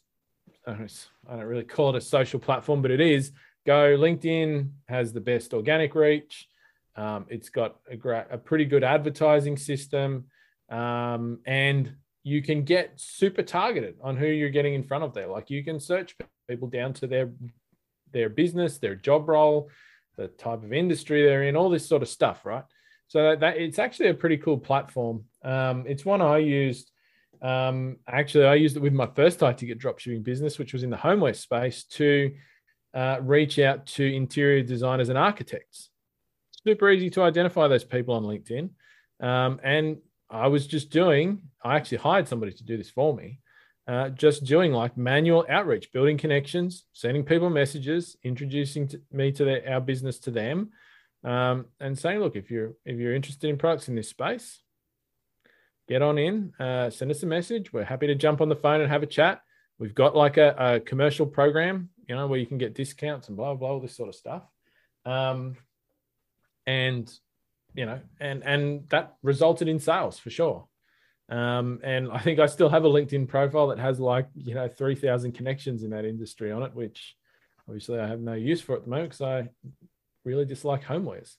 I don't really call it a social platform, but it is. Go LinkedIn has the best organic reach. Um, it's got a, great, a pretty good advertising system, um, and you can get super targeted on who you're getting in front of there. Like you can search people down to their their business, their job role, the type of industry they're in, all this sort of stuff, right? So that, it's actually a pretty cool platform. Um, it's one I used. Um, actually, I used it with my first high ticket dropshipping business, which was in the homeware space, to uh, reach out to interior designers and architects. Super easy to identify those people on LinkedIn. Um, and I was just doing, I actually hired somebody to do this for me, uh, just doing like manual outreach, building connections, sending people messages, introducing to me to their, our business to them, um, and saying, look, if you're if you're interested in products in this space, get on in, uh, send us a message. We're happy to jump on the phone and have a chat. We've got like a, a commercial program, you know, where you can get discounts and blah blah, all this sort of stuff. Um, and you know, and and that resulted in sales for sure. Um, and I think I still have a LinkedIn profile that has like you know three thousand connections in that industry on it, which obviously I have no use for at the moment because I really dislike homewares.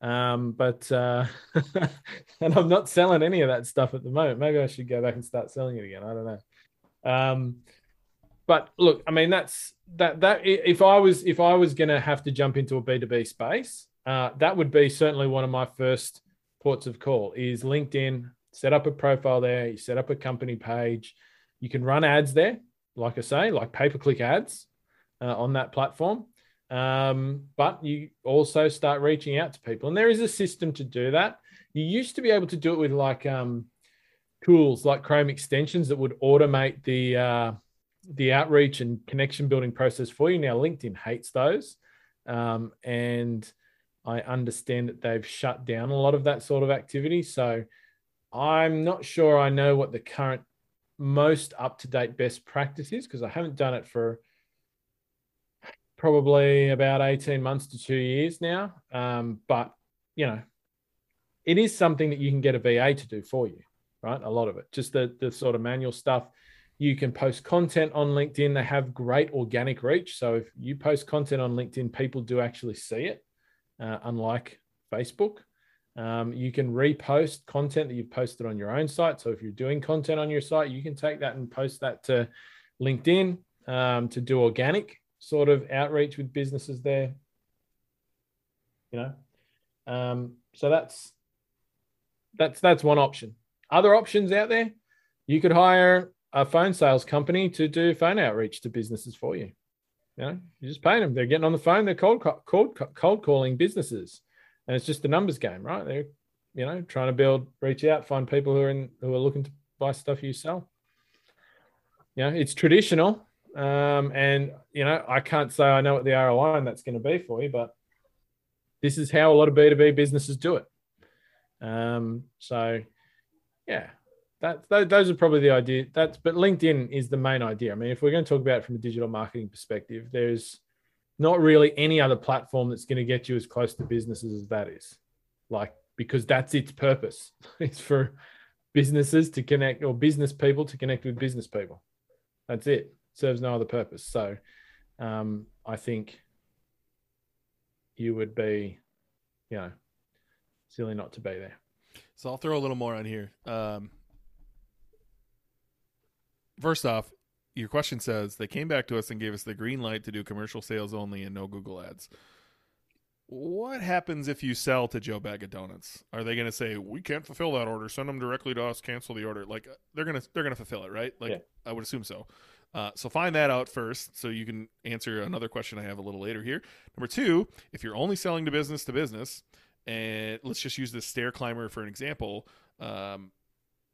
Um, but uh, and I'm not selling any of that stuff at the moment. Maybe I should go back and start selling it again. I don't know. Um, but look, I mean, that's that that if I was if I was going to have to jump into a B2B space, uh, that would be certainly one of my first ports of call is LinkedIn. Set up a profile there. You set up a company page. You can run ads there, like I say, like pay per click ads uh, on that platform. Um, but you also start reaching out to people, and there is a system to do that. You used to be able to do it with like um, tools like Chrome extensions that would automate the uh, the outreach and connection building process for you. Now LinkedIn hates those, um, and I understand that they've shut down a lot of that sort of activity. So I'm not sure I know what the current most up to date best practice is because I haven't done it for probably about 18 months to two years now. Um, but, you know, it is something that you can get a VA to do for you, right? A lot of it, just the, the sort of manual stuff. You can post content on LinkedIn. They have great organic reach. So if you post content on LinkedIn, people do actually see it, uh, unlike Facebook. Um, you can repost content that you've posted on your own site. So if you're doing content on your site, you can take that and post that to LinkedIn um, to do organic sort of outreach with businesses there. You know, um, so that's that's that's one option. Other options out there, you could hire a phone sales company to do phone outreach to businesses for you. You know, you're just pay them. They're getting on the phone. They're cold cold cold calling businesses, and it's just a numbers game, right? They're you know trying to build, reach out, find people who are in who are looking to buy stuff you sell. You know, it's traditional, um, and you know, I can't say I know what the ROI on that's going to be for you, but this is how a lot of B2B businesses do it. Um, so yeah, that, those are probably the idea. That's but LinkedIn is the main idea. I mean, if we're going to talk about it from a digital marketing perspective, there's not really any other platform that's going to get you as close to businesses as that is. Like because that's its purpose. it's for businesses to connect or business people to connect with business people. That's it serves no other purpose. So um, I think you would be, you know, silly not to be there. So I'll throw a little more on here. Um, first off, your question says they came back to us and gave us the green light to do commercial sales only and no Google ads. What happens if you sell to Joe Bag of Donuts? Are they going to say we can't fulfill that order? Send them directly to us. Cancel the order. Like they're gonna they're gonna fulfill it, right? Like yeah. I would assume so. Uh, so find that out first so you can answer another question I have a little later here. Number two, if you're only selling to business to business, and let's just use this stair climber for an example, um,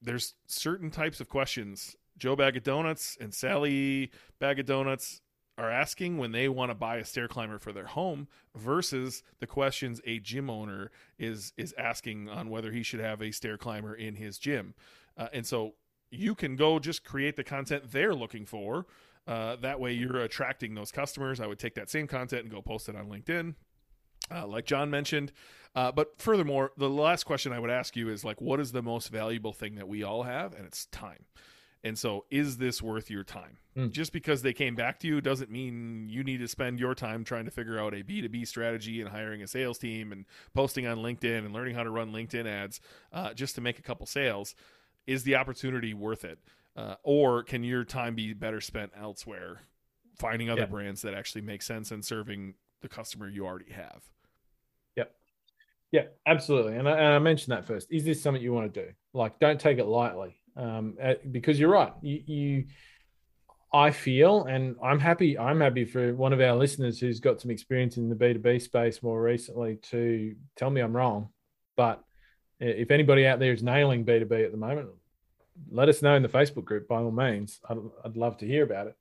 there's certain types of questions Joe Bag of Donuts and Sally Bag of Donuts are asking when they want to buy a stair climber for their home versus the questions a gym owner is is asking on whether he should have a stair climber in his gym. Uh, and so you can go just create the content they're looking for. Uh, that way, you're attracting those customers. I would take that same content and go post it on LinkedIn. uh, like Jon mentioned. Uh, but furthermore, the last question I would ask you is like, what is the most valuable thing that we all have? And it's time. And so, is this worth your time? Mm. Just because they came back to you doesn't mean you need to spend your time trying to figure out a B2B strategy and hiring a sales team and posting on LinkedIn and learning how to run LinkedIn ads uh, just to make a couple sales. Is the opportunity worth it? Uh, or can your time be better spent elsewhere, finding other Yeah. brands that actually make sense and serving the customer you already have? Yep. Yeah, absolutely. And I, and I mentioned that first. Is this something you want to do? Like, don't take it lightly, um, uh, because you're right. You, you, I feel, and I'm happy. I'm happy for one of our listeners who's got some experience in the B two B space more recently to tell me I'm wrong. But if anybody out there is nailing B two B at the moment, let us know in the Facebook group by all means. I'd, I'd love to hear about it.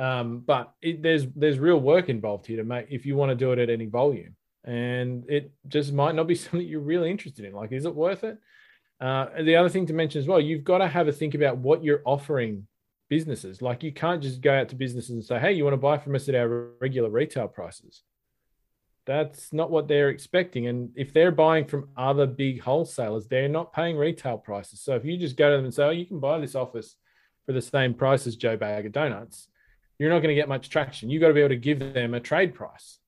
Um, but it, there's there's real work involved here to make if you want to do it at any volume and it just might not be something you're really interested in. Like, is it worth it? Uh, and the other thing to mention as well, you've got to have a think about what you're offering businesses. Like, you can't just go out to businesses and say, "Hey, you want to buy from us at our regular retail prices?" That's not what they're expecting. And if they're buying from other big wholesalers, they're not paying retail prices. So if you just go to them and say, "Oh, you can buy this office for the same price as Joe Bag of Donuts," you're not going to get much traction. You've got to be able to give them a trade price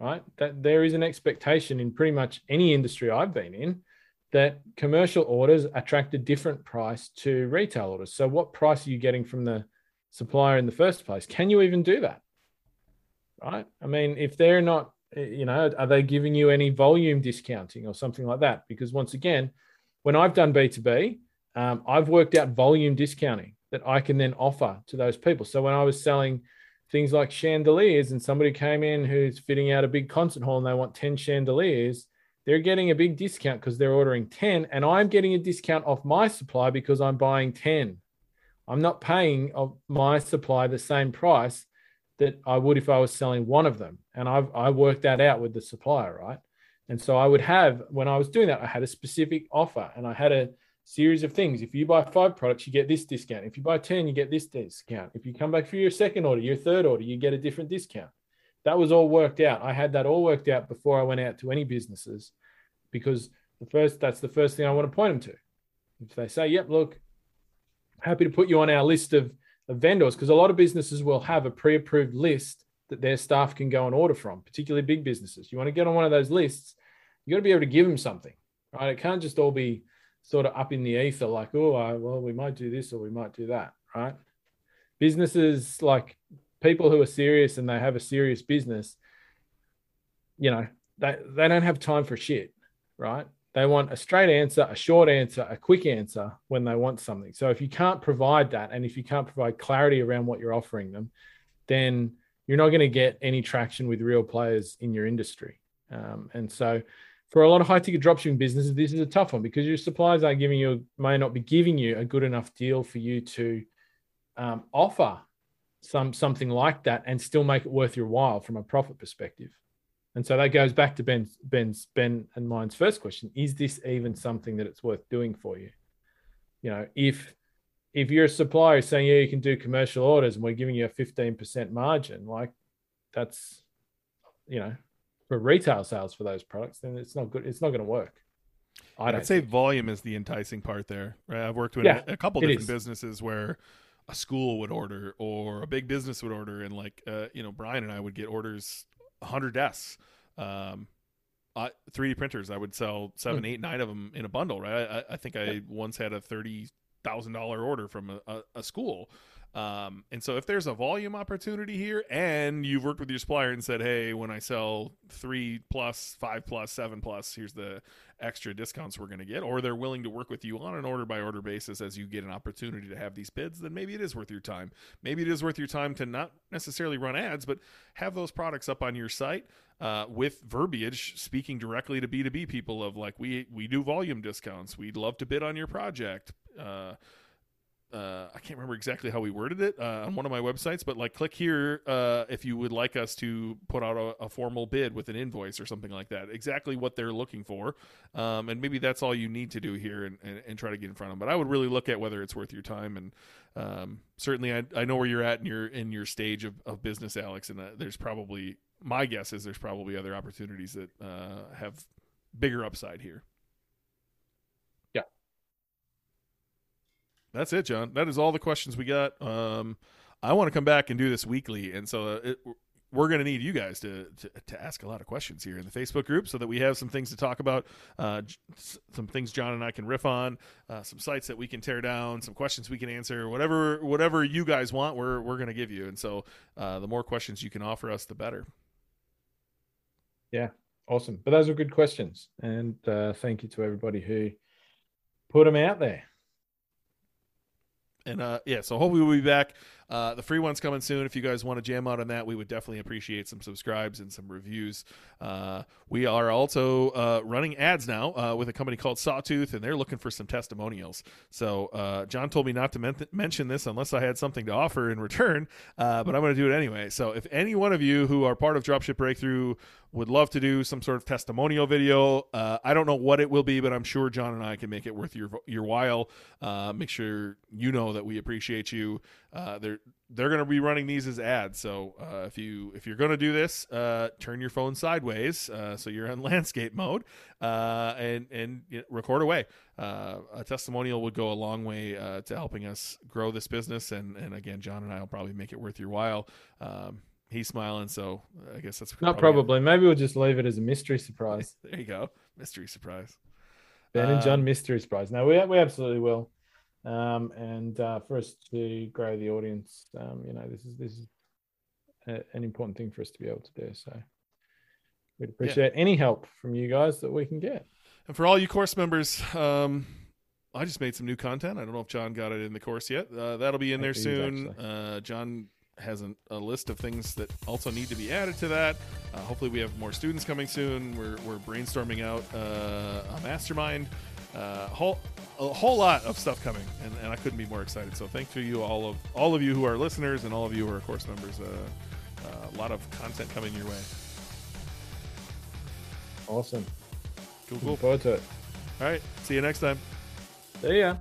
right? That there is an expectation in pretty much any industry I've been in that commercial orders attract a different price to retail orders. So, what price are you getting from the supplier in the first place? Can you even do that? Right? I mean, if they're not, you know, are they giving you any volume discounting or something like that? Because once again, when I've done B2B, um, I've worked out volume discounting that I can then offer to those people. So, when I was selling, things like chandeliers and somebody came in who's fitting out a big concert hall and they want 10 chandeliers they're getting a big discount because they're ordering 10 and i'm getting a discount off my supply because i'm buying 10 i'm not paying of my supply the same price that i would if i was selling one of them and i've i worked that out with the supplier right and so i would have when i was doing that i had a specific offer and i had a series of things. If you buy five products, you get this discount. If you buy 10, you get this discount. If you come back for your second order, your third order, you get a different discount. That was all worked out. I had that all worked out before I went out to any businesses because the first that's the first thing I want to point them to. If they say, yep, look, happy to put you on our list of, of vendors, because a lot of businesses will have a pre-approved list that their staff can go and order from, particularly big businesses. You want to get on one of those lists, you got to be able to give them something, right? It can't just all be sort of up in the ether, like, oh, well, we might do this or we might do that, right? Businesses like people who are serious and they have a serious business, you know, they, they don't have time for shit, right? They want a straight answer, a short answer, a quick answer when they want something. So if you can't provide that, and if you can't provide clarity around what you're offering them, then you're not going to get any traction with real players in your industry. Um, and so, for a lot of high ticket dropshipping businesses, this is a tough one because your suppliers are giving you, may not be giving you a good enough deal for you to um, offer some something like that and still make it worth your while from a profit perspective. And so that goes back to Ben's Ben's Ben and mine's first question: Is this even something that it's worth doing for you? You know, if if you're a supplier saying, yeah, you can do commercial orders and we're giving you a 15% margin, like that's, you know, for retail sales for those products, then it's not good. It's not going to work. I don't I'd say volume is the enticing part there. Right? I've worked with Yeah, a, a couple different is. businesses where a school would order or a big business would order, and like uh, you know, Brian and I would get orders, hundred desks, um, I, 3D printers. I would sell seven, Hmm. eight, nine of them in a bundle. Right? I, I think I once had a thirty thousand dollar order from a, a, a school. Um, and so if there's a volume opportunity here and you've worked with your supplier and said, Hey, when I sell three plus, five plus, seven plus, here's the extra discounts we're going to get, or they're willing to work with you on an order by order basis as you get an opportunity to have these bids, then maybe it is worth your time. Maybe it is worth your time to not necessarily run ads, but have those products up on your site uh, with verbiage speaking directly to B2B people of like, we, we do volume discounts. We'd love to bid on your project. Uh, uh, I can't remember exactly how we worded it uh, on one of my websites, but like click here uh, if you would like us to put out a, a formal bid with an invoice or something like that. Exactly what they're looking for, um, and maybe that's all you need to do here and, and, and try to get in front of them. But I would really look at whether it's worth your time, and um, certainly I, I know where you're at in your in your stage of, of business, Alex, and uh, there's probably my guess is there's probably other opportunities that uh, have bigger upside here. Yeah. That's it, Jon. That is all the questions we got. Um, I want to come back and do this weekly, and so uh, it, we're going to need you guys to, to, to ask a lot of questions here in the Facebook group so that we have some things to talk about, uh, some things Jon and I can riff on, uh, some sites that we can tear down, some questions we can answer, whatever whatever you guys want, we're we're going to give you. And so, uh, the more questions you can offer us, the better. Yeah, awesome. But those are good questions, and uh, thank you to everybody who put them out there. And uh, yeah, so hopefully we'll be back. Uh, the free one's coming soon. If you guys want to jam out on that, we would definitely appreciate some subscribes and some reviews. Uh, we are also uh, running ads now uh, with a company called Sawtooth, and they're looking for some testimonials. So uh, Jon told me not to men- mention this unless I had something to offer in return, uh, but I'm going to do it anyway. So if any one of you who are part of Dropship Breakthru would love to do some sort of testimonial video, I don't know what it will be, but I'm sure Jon and I can make it worth your your while. make sure you know that we appreciate you. They're they're going to be running these as ads. So uh, if you if you're going to do this, uh, turn your phone sideways uh, so you're in landscape mode uh, and and you know, record away. Uh, a testimonial would go a long way uh, to helping us grow this business. And and again, Jon and I will probably make it worth your while. Um, he's smiling, so I guess that's not probably. probably. Maybe we'll just leave it as a mystery surprise. there you go, mystery surprise. Ben and Jon mystery surprise. No, we we absolutely will um, and uh, for us to grow the audience, um, you know, this is this is a, an important thing for us to be able to do. So we'd appreciate yeah. any help from you guys that we can get. And for all you course members, um, I just made some new content. I don't know if Jon got it in the course yet. Uh, that'll be in there soon. Uh, Jon has an, a list of things that also need to be added to that. Uh, hopefully, we have more students coming soon. We're, we're brainstorming out uh, a mastermind uh, whole a whole lot of stuff coming, and, and I couldn't be more excited. So thank you all of all of you who are listeners and all of you who are course members. Uh, uh, a lot of content coming your way. Awesome. Cool, cool. forward to it. All right. See you next time. See ya.